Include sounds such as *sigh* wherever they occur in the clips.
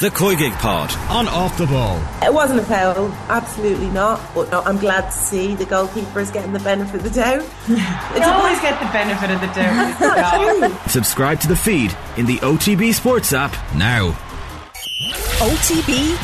The Koigig Pod on Off the Ball. It wasn't a foul, absolutely not. But no, I'm glad to see the goalkeeper is getting the benefit of the doubt. *laughs* It's always get the benefit of the doubt. *laughs* Subscribe to the feed in the OTB Sports app now. OTB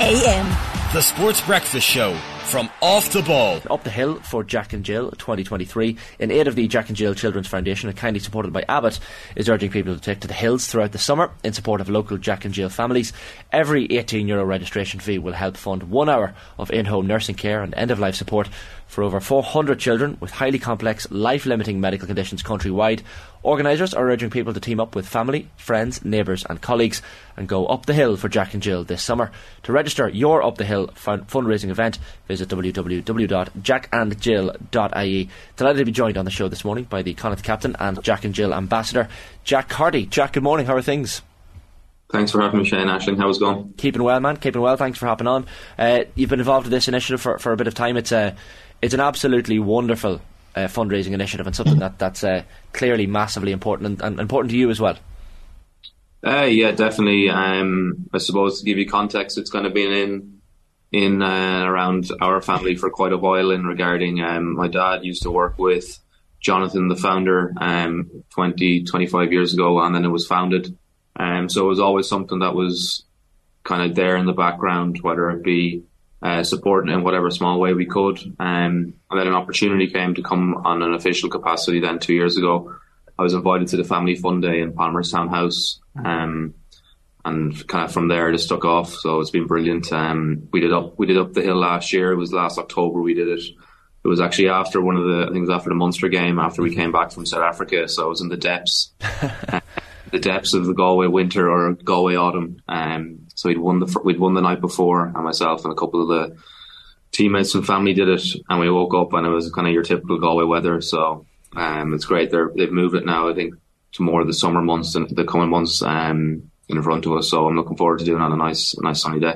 AM. The Sports Breakfast Show from Off the Ball. Up the Hill for Jack and Jill 2023 in aid of the Jack and Jill Children's Foundation and kindly supported by Abbott is urging people to take to the hills throughout the summer in support of local Jack and Jill families. Every 18 euro registration fee will help fund one hour of in-home nursing care and end-of-life support for over 400 children with highly complex, life limiting medical conditions countrywide. Organisers are urging people to team up with family, friends, neighbours, and colleagues and go up the hill for Jack and Jill this summer. To register your Up the Hill fund- fundraising event, visit www.jackandjill.ie. Delighted to be joined on the show this morning by the Connacht captain and Jack and Jill ambassador, Jack Carty. Jack, good morning. How are things? Thanks for having me, Shane Aisling. How's it going? Keeping well, man. Keeping well. Thanks for hopping on. Uh, you've been involved with this initiative for, for a bit of time. It's a, it's an absolutely wonderful uh, fundraising initiative and something *laughs* that that's uh, clearly massively important and, and important to you as well. Uh, yeah, definitely. Um, I suppose to give you context, it's kind of been in in uh, around our family for quite a while. In regarding, um, my dad used to work with Jonathan, the founder, um, 20, 25 years ago, and then it was founded. Um, so it was always something that was kind of there in the background, whether it be uh, supporting in whatever small way we could. Um, and then an opportunity came to come on an official capacity then two years ago. I was invited to the Family Fun Day in Palmerstown House. Um, and kind of from there it just took off. So it's been brilliant. Um, we did up, we did up the hill last year. It was last October we did it. It was actually after one of the, I think it was after the Munster game, after we came back from South Africa. So I was in the depths, *laughs* the depths of the Galway winter or Galway autumn. Um, so we'd won the, we'd won the night before and myself and a couple of the teammates and family did it. And we woke up and it was kind of your typical Galway weather. So, um, it's great. They're, they've moved it now, I think, to more of the summer months and the coming months, um, in front of us. So I'm looking forward to doing on a nice, nice sunny day.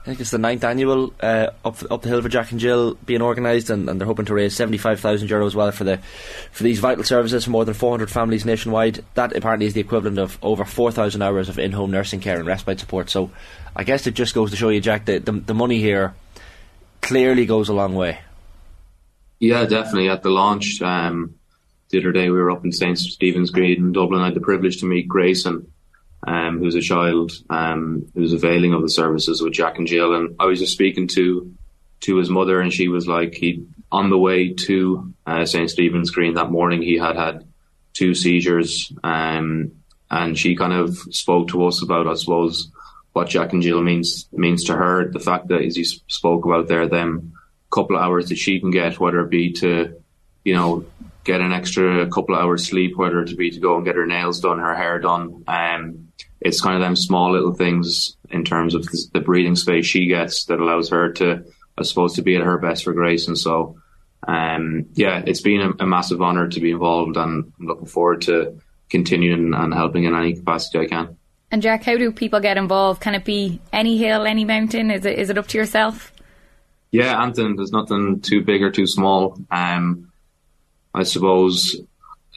I think it's the ninth annual uh, up up the hill for Jack and Jill being organised, and, and they're hoping to raise seventy five thousand euro well for the for these vital services for more than four hundred families nationwide. That apparently is the equivalent of over four thousand hours of in home nursing care and respite support. So I guess it just goes to show you, Jack, that the, the money here clearly goes a long way. Yeah, definitely. At the launch, um, the other day we were up in St Stephen's Green in Dublin. I had the privilege to meet Grayson, um, who's a child um, who's availing of the services with Jack and Jill. And I was just speaking to to his mother, and she was like, he on the way to uh, St Stephen's Green that morning, he had had two seizures, um, and she kind of spoke to us about, I suppose, what Jack and Jill means means to her. The fact that, as you spoke about there, them couple of hours that she can get, whether it be to, you know, get an extra couple of hours sleep, whether it be to go and get her nails done, her hair done. Um, it's kind of them small little things in terms of the breathing space she gets that allows her to, I suppose, to be at her best for Grace. And so, um, yeah, it's been a, a massive honour to be involved, and I'm looking forward to continuing and helping in any capacity I can. And Jack, how do people get involved? Can it be any hill, any mountain? Is it is it up to yourself? Yeah, Anton, there's nothing too big or too small. Um, I suppose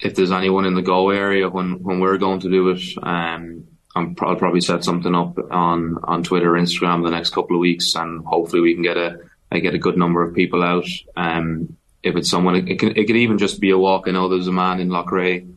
if there's anyone in the Go area when, when we're going to do it, um, I'm, I'll probably set something up on, on Twitter, Instagram the next couple of weeks, and hopefully we can get a I get a good number of people out. Um, if it's someone, it, can it could even just be a walk. I know there's a man in Loughrea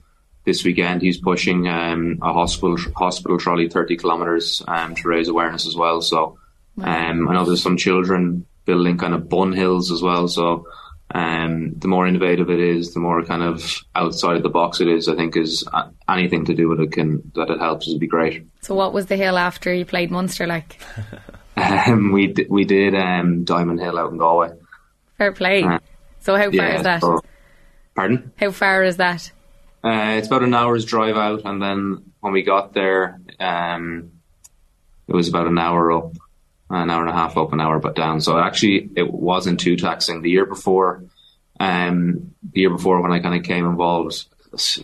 this weekend. He's pushing um, a hospital hospital trolley 30 kilometres um, to raise awareness as well. So um, I know there's some children building kind of bun hills as well. So um, the more innovative it is, the more kind of outside of the box it is. I think is uh, anything to do with it can that it helps would be great. So what was the hill after you played Munster like? *laughs* Um, we d- we did um, Diamond Hill out in Galway. Fair play. Uh, so how far yeah, is that? so- pardon? How far is that? Uh, it's about an hour's drive out, and then when we got there, um, it was about an hour up, an hour and a half up, an hour but down. So actually, it wasn't too taxing. The year before, um, the year before when I kind of came involved,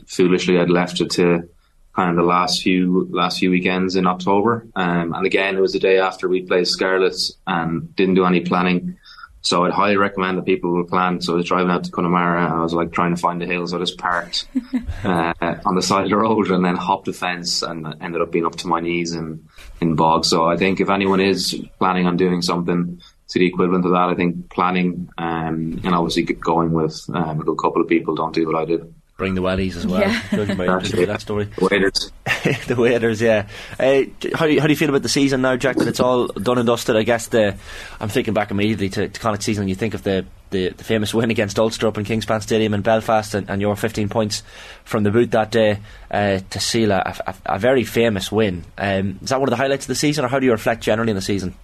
foolishly I'd left it to kind of the last few last few weekends in October. Um, and again, it was the day after we played Scarlets and didn't do any planning. So I'd highly recommend that people will plan. So I was driving out to Connemara and I was like trying to find the hills. I just parked *laughs* uh, on the side of the road and then hopped the fence and ended up being up to my knees in, in bog. So I think if anyone is planning on doing something to the equivalent of that, I think planning um, and obviously going with um, a good couple of people don't do what I did bring the wellies as well. Yeah. Judging by, judging that story. The waiters. *laughs* the waiters, yeah. Uh, how, do you, how do you feel about the season now, Jack, that it's all done and dusted? I guess the I'm thinking back immediately to, to Connacht season, you think of the, the, the, famous win against Ulster up in Kingspan Stadium in Belfast and, and your 15 points from the boot that day uh, to seal a, a, a, very famous win. Um, is that one of the highlights of the season, or how do you reflect generally on the season?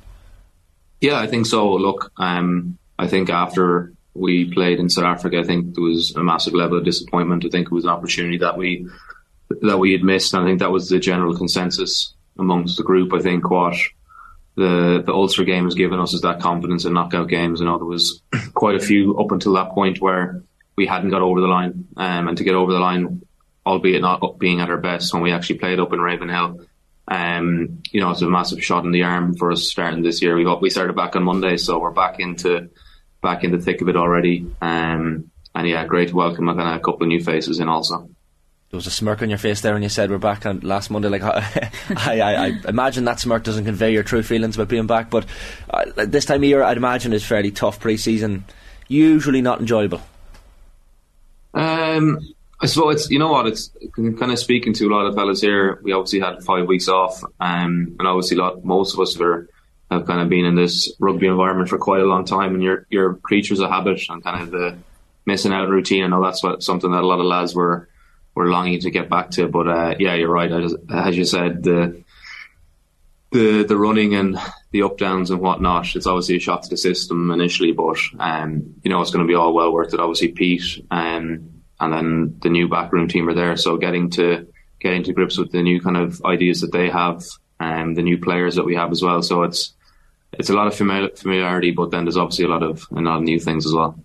Yeah, I think so. Look, um, I think after we played in South Africa, I think there was a massive level of disappointment. I think it was an opportunity that we that we had missed. And I think that was the general consensus amongst the group. I think what the the Ulster game has given us is that confidence in knockout games. You know, there was *coughs* quite a few up until that point where we hadn't got over the line, um, and to get over the line, albeit not being at our best when we actually played up in Ravenhill. Um, you know, it's a massive shot in the arm for us starting this year. We got, we started back on Monday, so we're back into back in the thick of it already. Um, and yeah, great to welcome a, a couple of new faces in also. There was a smirk on your face there when you said we're back on last Monday. Like *laughs* I, I, I imagine that smirk doesn't convey your true feelings about being back. But uh, this time of year, I'd imagine is fairly tough pre-season. Usually not enjoyable. Um, I suppose it's you know what it's kind of speaking to a lot of fellas here. We obviously had five weeks off, um, and obviously a lot most of us were have kind of been in this rugby environment for quite a long time, and you're you're creatures of habit and kind of the missing out routine. I know that's what something that a lot of lads were were longing to get back to. But uh, yeah, you're right. As, as, you said, the the the running and the up downs and whatnot. It's obviously a shock to the system initially, but um, you know it's going to be all well worth it. Obviously, Pete um, and then the new backroom team are there, so getting to getting to grips with the new kind of ideas that they have and the new players that we have as well. So it's it's a lot of familiarity, but then there's obviously a lot of a lot of new things as well.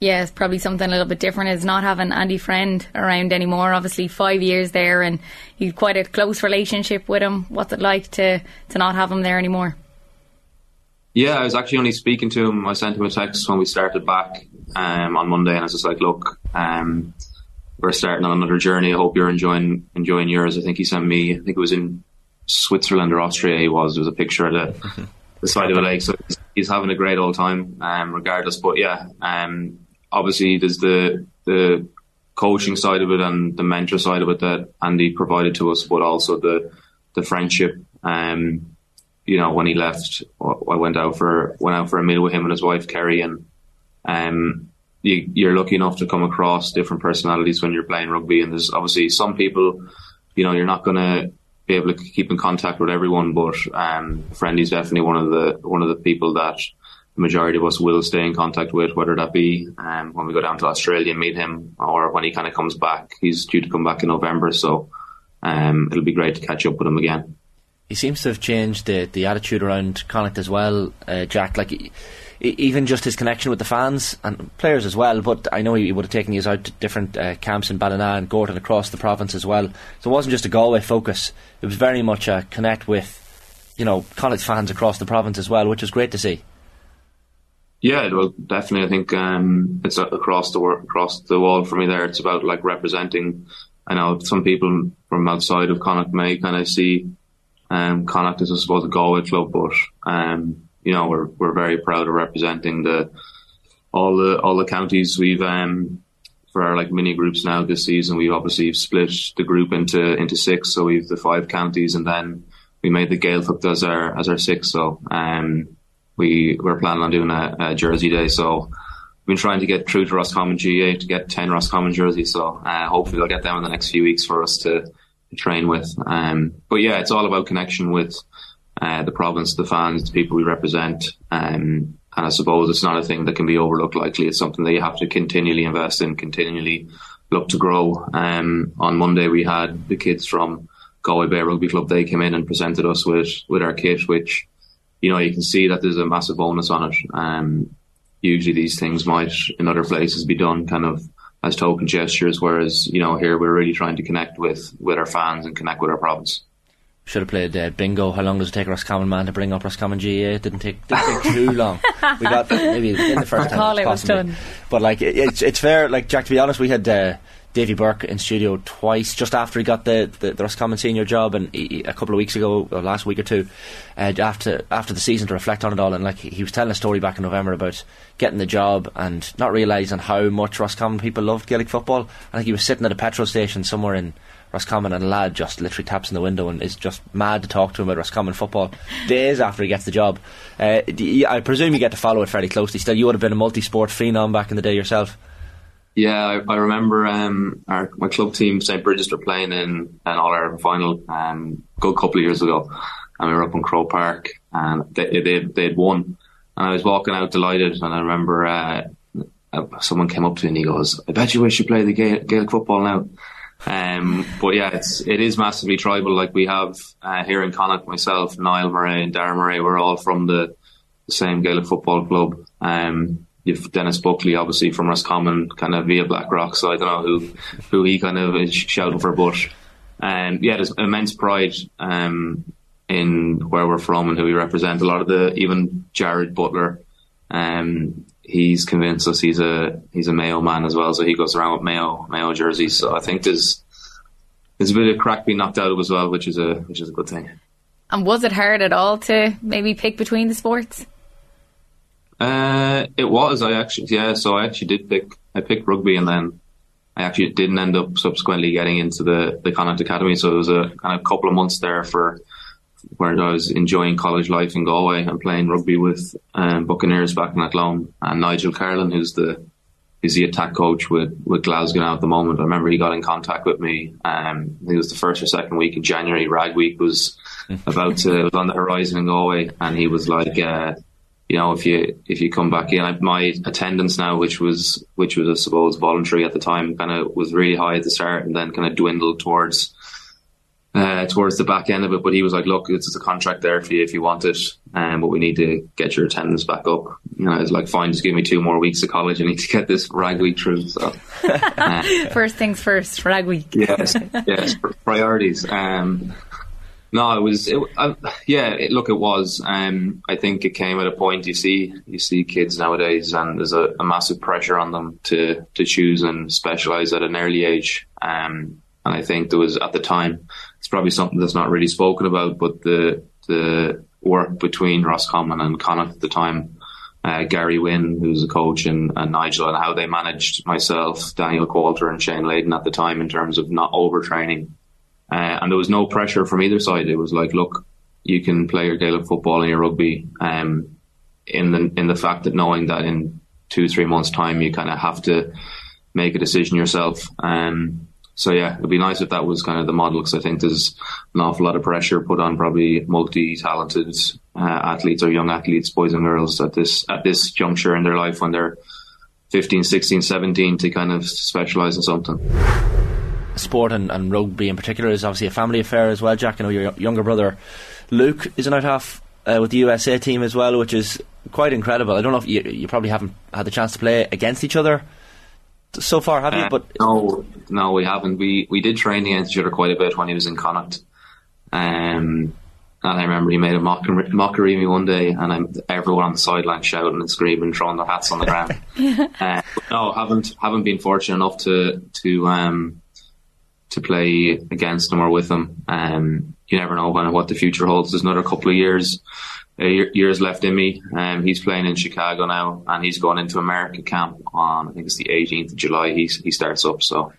Yeah, it's probably something a little bit different is not having Andy Friend around anymore. Obviously, five years there, and you've quite a close relationship with him. What's it like to to not have him there anymore? Yeah, I was actually only speaking to him. I sent him a text when we started back um, on Monday, and I was just like, "Look, um, we're starting on another journey. I hope you're enjoying enjoying yours." I think he sent me. I think it was in Switzerland or Austria. He was. There was a picture of the *laughs* the side of the lake. So he's, he's having a great old time, um, regardless. But yeah, um, obviously there's the the coaching side of it and the mentor side of it that Andy provided to us, but also the the friendship. Um, you know, when he left, I went out for went out for a meal with him and his wife Kerry, and um, you, you're lucky enough to come across different personalities when you're playing rugby. And there's obviously some people, you know, you're not to be able to keep in contact with everyone, but um, Friendy's definitely one of the one of the people that the majority of us will stay in contact with, whether that be um, when we go down to Australia and meet him, or when he kind of comes back. He's due to come back in November, so um, it'll be great to catch up with him again. He seems to have changed the the attitude around Connacht as well, uh, Jack. Like even just his connection with the fans and players as well. But I know he would have taken you out to different uh, camps in Ballina and Gorton across the province as well. So it wasn't just a Galway focus; it was very much a connect with, you know, Connacht fans across the province as well, which was great to see. Yeah, well, definitely. I think um, it's across the across the wall for me. There, it's about like representing. I know some people from outside of Connacht may kind of see um, Connacht as I suppose a Galway club, but um, you know, we're we're very proud of representing the all the all the counties we've um for our like mini groups now this season. We obviously split the group into into six, so we've the five counties, and then we made the Gaeltacht as our as our six. So um we we're planning on doing a, a Jersey day. So we've been trying to get through to Roscommon GAA to get ten Roscommon jerseys. So uh, hopefully I'll get them in the next few weeks for us to train with. Um, but yeah, it's all about connection with uh, the province, the fans, the people we represent. Um, and I suppose it's not a thing that can be overlooked lightly. It's something that you have to continually invest in, continually look to grow. Um, on Monday, we had the kids from Galway Bay Rugby Club. They came in and presented us with, with our kit, which, you know, you can see that there's a massive bonus on it. Um, usually these things might in other places be done kind of as token gestures, whereas, you know, here we're really trying to connect with, with our fans and connect with our province should have played uh, bingo. How long does it take a Roscommon man to bring up Roscommon GAA? It didn't take didn't take too *laughs* long. We got maybe in the first time. It was done. But like it, it's it's fair. Like Jack, to be honest, we had. Uh, Davy Burke in studio twice just after he got the, the, the Roscommon senior job and he- a couple of weeks ago or last week or two uh, after after the season to reflect on it all and like he was telling a story back in November about getting the job and not realising how much Roscommon people loved Gaelic football I think he was sitting at a petrol station somewhere in Roscommon and lad just literally taps in the window and is just mad to talk to him about Roscommon football *laughs* days after he gets the job. Uh, I presume you get to follow it fairly closely still. You would have been a multi-sport phenom back in the day yourself. Yeah, I, I remember um, our my club team St Brigid's were playing in an All Ireland final um, a good couple of years ago, and we were up in Croke Park, and they they they'd won, and I was walking out delighted, and I remember uh, uh, someone came up to me and he goes, "I bet you wish you played the Gaelic football now." Um, but yeah, it's it is massively tribal. Like we have uh, here in Connacht, myself, Niall Murray, and Darragh Murray, we're all from the, the same Gaelic football club. Um, you've Denis Buckley, obviously from Roscommon, kind of via Blackrock. So I don't know who who he kind of is shouting for, but um, yeah, there's immense pride um, in where we're from and who we represent. A lot of the even Jarrad Butler, um, he's convinced us he's a he's a Mayo man as well. So he goes around with Mayo Mayo jerseys. So I think there's there's a bit of crack being knocked out of as well, which is a which is a good thing. And was it hard at all to maybe pick between the sports? Uh, it was. I actually, yeah. So I actually did pick. I picked rugby, and then I actually didn't end up subsequently getting into the the Connacht Academy. So it was a kind of couple of months there for where I was enjoying college life in Galway and playing rugby with um, Buccaneers back in Athlone and Nigel Carolan, who's the who's the attack coach with with Glasgow now at the moment. I remember he got in contact with me. Um, I think it was the first or second week in January. Rag Week was *laughs* about to was on the horizon in Galway, and he was like. Uh, you know, if you if you come back in, I, my attendance now, which was which was I suppose voluntary at the time, kind of was really high at the start, and then kind of dwindled towards uh, towards the back end of it. But he was like, "Look, it's a contract there for you if you want it, um, but we need to get your attendance back up." You know, I was like, "Fine, just give me two more weeks of college. I need to get this rag week through." So, *laughs* uh, First things first, rag week. yes, yes, *laughs* priorities. Um, no, it was, it, uh, yeah. It, look, it was. Um, I think it came at a point. You see, you see kids nowadays, and there's a, a massive pressure on them to to choose and specialize at an early age. Um, and I think there was at the time, it's probably something that's not really spoken about, but the the work between Roscommon and Connacht at the time. Uh, Gary Wynn, who's a coach, and, and Nigel, and how they managed myself, Daniel Coulter, and Shane Layden at the time in terms of not overtraining uh, and there was no pressure from either side. It was like, look, you can play your Gaelic football and your rugby, um, in the in the fact that knowing that in two three months' time you kind of have to make a decision yourself. Um, so yeah, it'd be nice if that was kind of the model because I think there's an awful lot of pressure put on probably multi-talented uh, athletes or young athletes, boys and girls, at this at this juncture in their life when they're 15, 16, 17 to kind of specialise in something. sport and, and rugby in particular is obviously a family affair as well. Jack, I know your younger brother Luke is an out half uh, with the USA team as well, which is quite incredible. I don't know if you, you probably haven't had the chance to play against each other so far, have you? Uh, But no, no, we haven't. We we did train against each other quite a bit when he was in Connacht. Um, and I remember he made a mockery, mockery of me one day, and I'm, everyone on the sideline shouting and screaming, throwing their hats on the ground. *laughs* uh, no, haven't haven't been fortunate enough to to um, to play against them or with them. Um, you never know when what the future holds. There's another couple of years uh, years left in me. Um, he's playing in Chicago now, and he's going into America camp on I think it's the 18th of July. He he starts up, so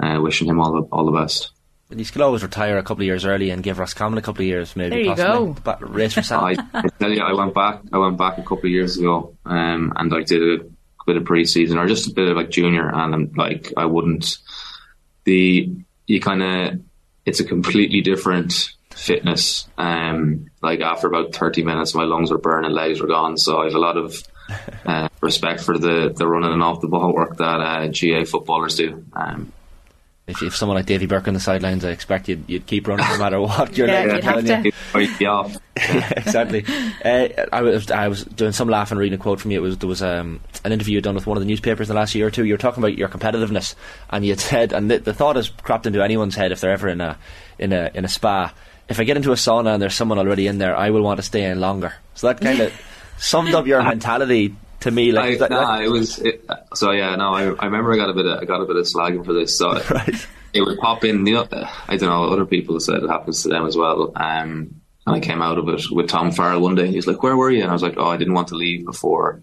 uh, wishing him all the all the best. you could always retire a couple of years early and give Roscommon a couple of years, maybe. There you possibly. go. Ba- race for I. I tell you, I went back. I went back a couple of years ago, um, and I did a bit of preseason or just a bit of like junior, and I'm like, I wouldn't. The you kind of, it's a completely different fitness. Um, like after about thirty minutes, my lungs were burning, legs were gone. So I have a lot of *laughs* uh, respect for the the running and off the ball work that uh, GAA footballers do. Um, if, if someone like Davy Burke on the sidelines, I expect you'd, you'd keep running no matter what. *laughs* You're Yeah, like- you'd have to. Right, *laughs* yeah. exactly. Uh, I was I was doing some laugh and reading a quote from you. It was there was um, an interview you'd done with one of the newspapers in the last year or two. You were talking about your competitiveness, and you had said, and the, the thought has cropped into anyone's head if they're ever in a in a in a spa. if I get into a sauna and there's someone already in there, I will want to stay in longer. So that kind of *laughs* summed up your mentality to me. Like, I, that, nah, that- it was it, so yeah. No, I, I remember I got a bit of I got a bit of slagging for this. So *laughs* right. it would pop in. You know, I don't know. Other people said it happens to them as well. Um, and I came out of it with Tom Farrell one day. He was like, "Where were you?" And I was like, "Oh, I didn't want to leave before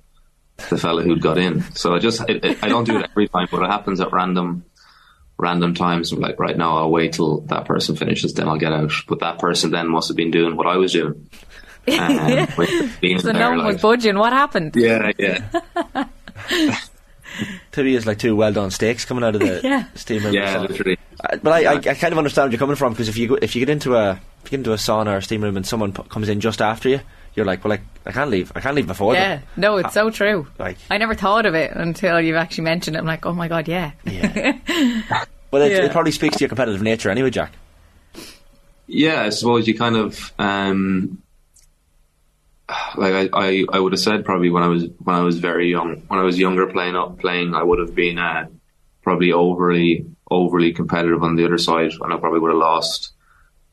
the fella who'd got in." So I just it, it, I don't do it every time, but it happens at random random times. I'm like, right now, I'll wait till that person finishes, then I'll get out. But that person then must have been doing what I was doing. *laughs* With being So no one was budging. What happened? yeah, yeah. *laughs* To me, it's like two well done steaks coming out of the *laughs* Yeah. steam room. Yeah, So- literally. Uh, But I, I, I kind of understand where you're coming from because if you go, if you get into a if you get into a sauna or steam room and someone p- comes in just after you, you're like, well, like I can't leave. I can't leave before Yeah, them. no, it's so true. Like- I never thought of it until you've actually mentioned it. I'm like, oh my god, yeah. Yeah. But it, Yeah. it probably speaks to your competitive nature anyway, Jack. Yeah, I suppose you kind of um, like I, I, I would have said probably when I was when I was very young when I was younger playing up playing I would have been uh, probably overly overly competitive on the other side and I probably would have lost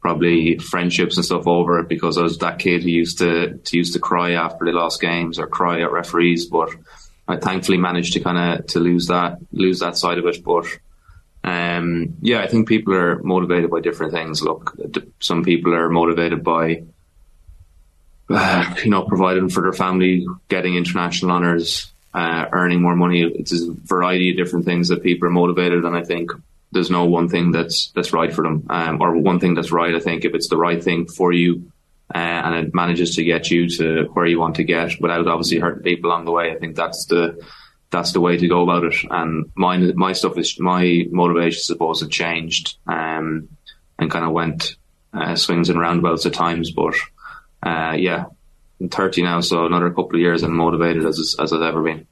probably friendships and stuff over it because I was that kid who used to, to used to cry after they lost games or cry at referees but I thankfully managed to kind of to lose that lose that side of it but um, yeah, I think people are motivated by different things. Look, some people are motivated by, uh, you know, providing for their family, getting international honours, uh, earning more money. It's a variety of different things that people are motivated, and I think there's no one thing that's that's right for them, um, or one thing that's right. I think if it's the right thing for you, uh, and it manages to get you to where you want to get without obviously hurting people along the way, I think that's the that's the way to go about it. And mine, my stuff is my motivation, I suppose, have changed um, and kind of went uh, swings and roundabouts at times. But uh, yeah, I'm 30 now, so another couple of years, and motivated as as I've ever been.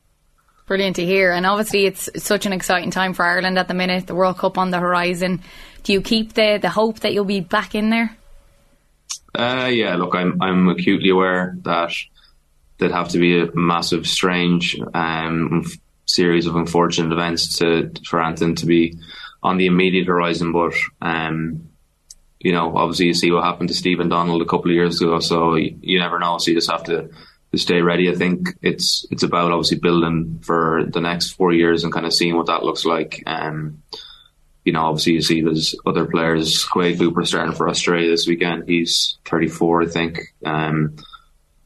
Brilliant to hear. And obviously, it's such an exciting time for Ireland at the minute. The World Cup on the horizon. Do you keep the the hope that you'll be back in there? Uh, yeah, look, I'm I'm acutely aware that there'd have to be a massive, strange um, series of unfortunate events to for Anton to be on the immediate horizon. But um, you know, obviously, you see what happened to Stephen Donald a couple of years ago, so you, never know. So you just have to, to stay ready. I think it's it's about obviously building for the next four years and kind of seeing what that looks like. Um, you know, obviously you see there's other players. Quade Cooper starting for Australia this weekend. He's 34, I think. Um,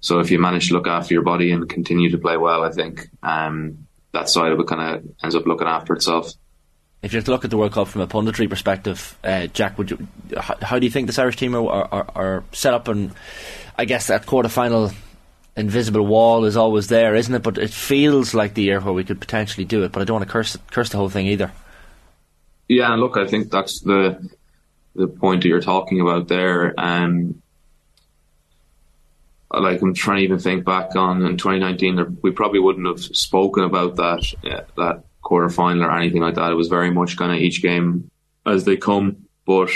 so if you manage to look after your body and continue to play well, I think um, that side of it kind of ends up looking after itself. If you look at the World Cup from a punditry perspective, uh, Jack, would you, how, how do you think this Irish team are, are, are set up? And I guess that quarter final invisible wall is always there, isn't it? But it feels like the year where we could potentially do it. But I don't want to curse curse the whole thing either. Yeah, look, I think that's the the point that you're talking about there. Um, like I'm trying to even think back on in 2019, we probably wouldn't have spoken about that that quarter final or anything like that. It was very much kind of each game as they come. But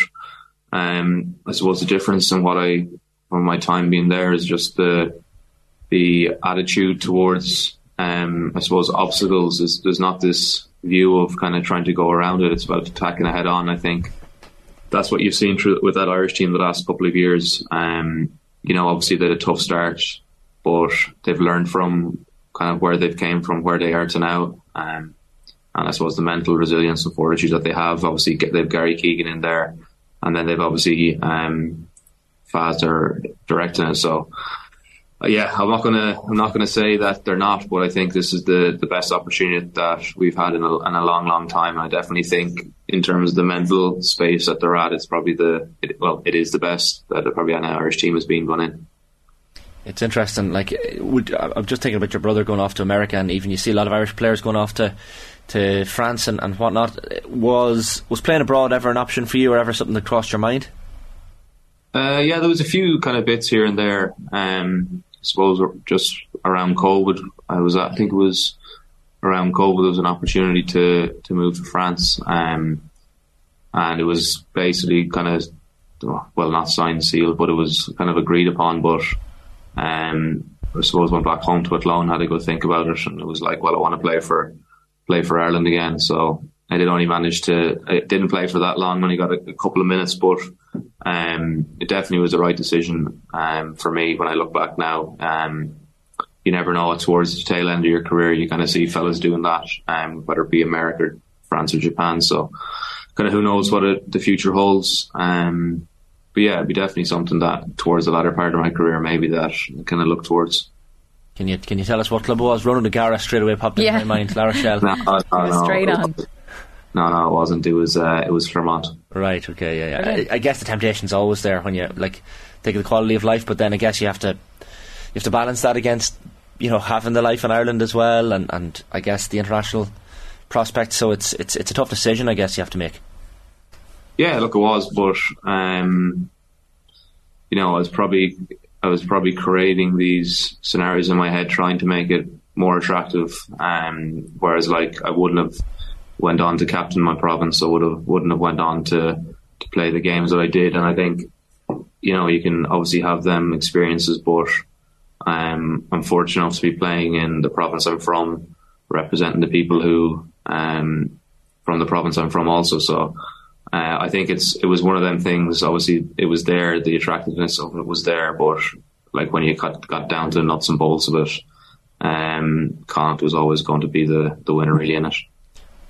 um, I suppose the difference in what I from my time being there is just the the attitude towards um, I suppose obstacles is there's not this view of kind of trying to go around it. It's about attacking it head on. I think that's what you've seen through with that Irish team the last couple of years. Um, you know, obviously they had a tough start, but they've learned from kind of where they've came from, where they are to now. Um, and I suppose the mental resilience and fortitude that they have. Obviously, they've Gary Keegan in there, and then they've obviously um, are directing it. So, uh, yeah, I'm not gonna I'm not gonna say that they're not, but I think this is the the best opportunity that we've had in a, in a long, long time. And I definitely think in terms of the mental space that they're at, it's probably the it, well, it is the best that probably an Irish team has been gone in. It's interesting. Like, would, I'm just thinking about your brother going off to America, and even you see a lot of Irish players going off to to France and, and whatnot. Was was playing abroad ever an option for you, or ever something that crossed your mind? Uh, yeah, there was a few kind of bits here and there. Um, I suppose just around COVID, I was I think it was around COVID there was an opportunity to to move to France, um, and it was basically kind of well not signed sealed, but it was kind of agreed upon. But um, I suppose went back home to Athlone, had a good think about it, and it was like, well, I want to play for play for Ireland again. So I did only manage to. I didn't play for that long. Only got a, a couple of minutes, but um, it definitely was the right decision um, for me when I look back now. Um, you never know. Towards the tail end of your career, you kind of see fellas doing that, um, whether it be America, France, or Japan. So, kind of who knows what it, the future holds. Um, but yeah, it'd be definitely something that towards the latter part of my career, maybe that I kind of look towards. Can you can you tell us what club it was? Ronan O'Gara straight away popped Yeah. in my mind. La Rochelle. *laughs* No, no, no, Straight on. No, no, it wasn't. It was uh, it was Clermont. Right. Okay. Yeah. yeah. Okay. I, I guess the temptation's always there when you like think of the quality of life, but then I guess you have to you have to balance that against you know having the life in Ireland as well, and, and I guess the international prospect. So it's it's it's a tough decision. I guess you have to make. Yeah, look, it was, but um, you know, I was probably I was probably creating these scenarios in my head, trying to make it more attractive. Um, whereas, like, I wouldn't have went on to captain my province. I would have wouldn't have went on to to play the games that I did. And I think, you know, you can obviously have them experiences, but um, I'm fortunate enough to be playing in the province I'm from, representing the people who um, from the province I'm from also. So uh, I think it's it was one of them things. Obviously, it was there. The attractiveness of it was there, but like when you got got down to the nuts and bolts of it, um, Connacht was always going to be the the winner really in it.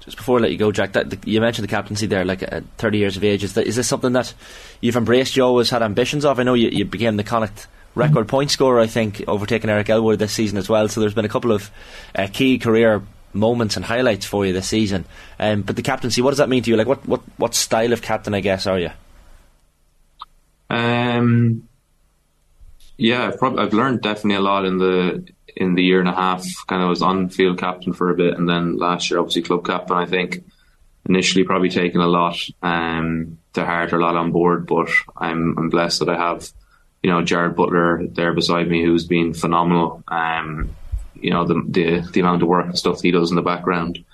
Just before I let you go, Jack, that, the, you mentioned the captaincy there, like at 30 years of age. Is, that, is this something that you've embraced? You always had ambitions of. I know you, you became the Connacht record point scorer. I think overtaking Eric Elwood this season as well. So there's been a couple of uh, key career moments and highlights for you this season. Um, but the captaincy, what does that mean to you? Like, what what what style of captain, I guess, are you? Um, yeah, I've, prob- I've learned definitely a lot in the in the year and a half. Kind of was on field captain for a bit, and then last year obviously club captain. I think initially probably taken a lot um, to heart, or a lot on board, but I'm I'm blessed that I have you know Jarrad Butler there beside me, who's been phenomenal. Um, you know the the the amount of work and stuff he does in the background,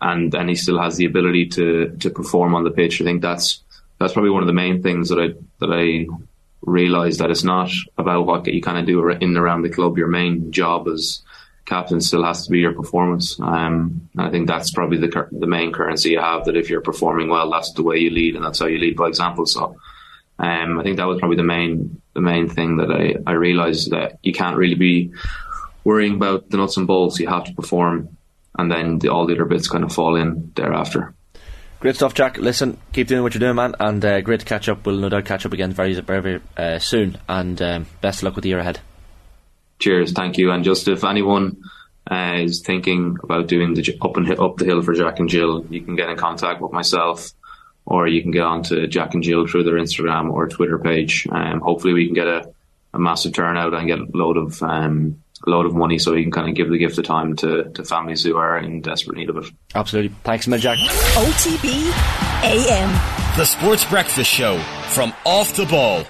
and and he still has the ability to to perform on the pitch. I think that's that's probably one of the main things that I that I realised that it's not about what you kind of do in and around the club. Your main job as captain still has to be your performance. Um, and I think that's probably the the main currency you have. That if you're performing well, that's the way you lead, and that's how you lead by example. So. Um, I think that was probably the main the main thing that I, I realised that you can't really be worrying about the nuts and bolts. You have to perform, and then the, all the other bits kind of fall in thereafter. Great stuff, Jack. Listen, keep doing what you're doing, man, and uh, great to catch up. We'll no doubt catch up again very, very, uh, soon. And um, best of luck with the year ahead. Cheers, thank you. And just if anyone uh, is thinking about doing the up and up the hill for Jack and Jill, you can get in contact with myself, or you can get on to Jack and Jill through their Instagram or Twitter page. Um, hopefully, we can get a, a massive turnout and get a load of um, a load of money, so we can kind of give the gift of time to, to families who are in desperate need of it. Absolutely. Thanks a Jack. OTB AM. The Sports Breakfast Show from Off the Ball.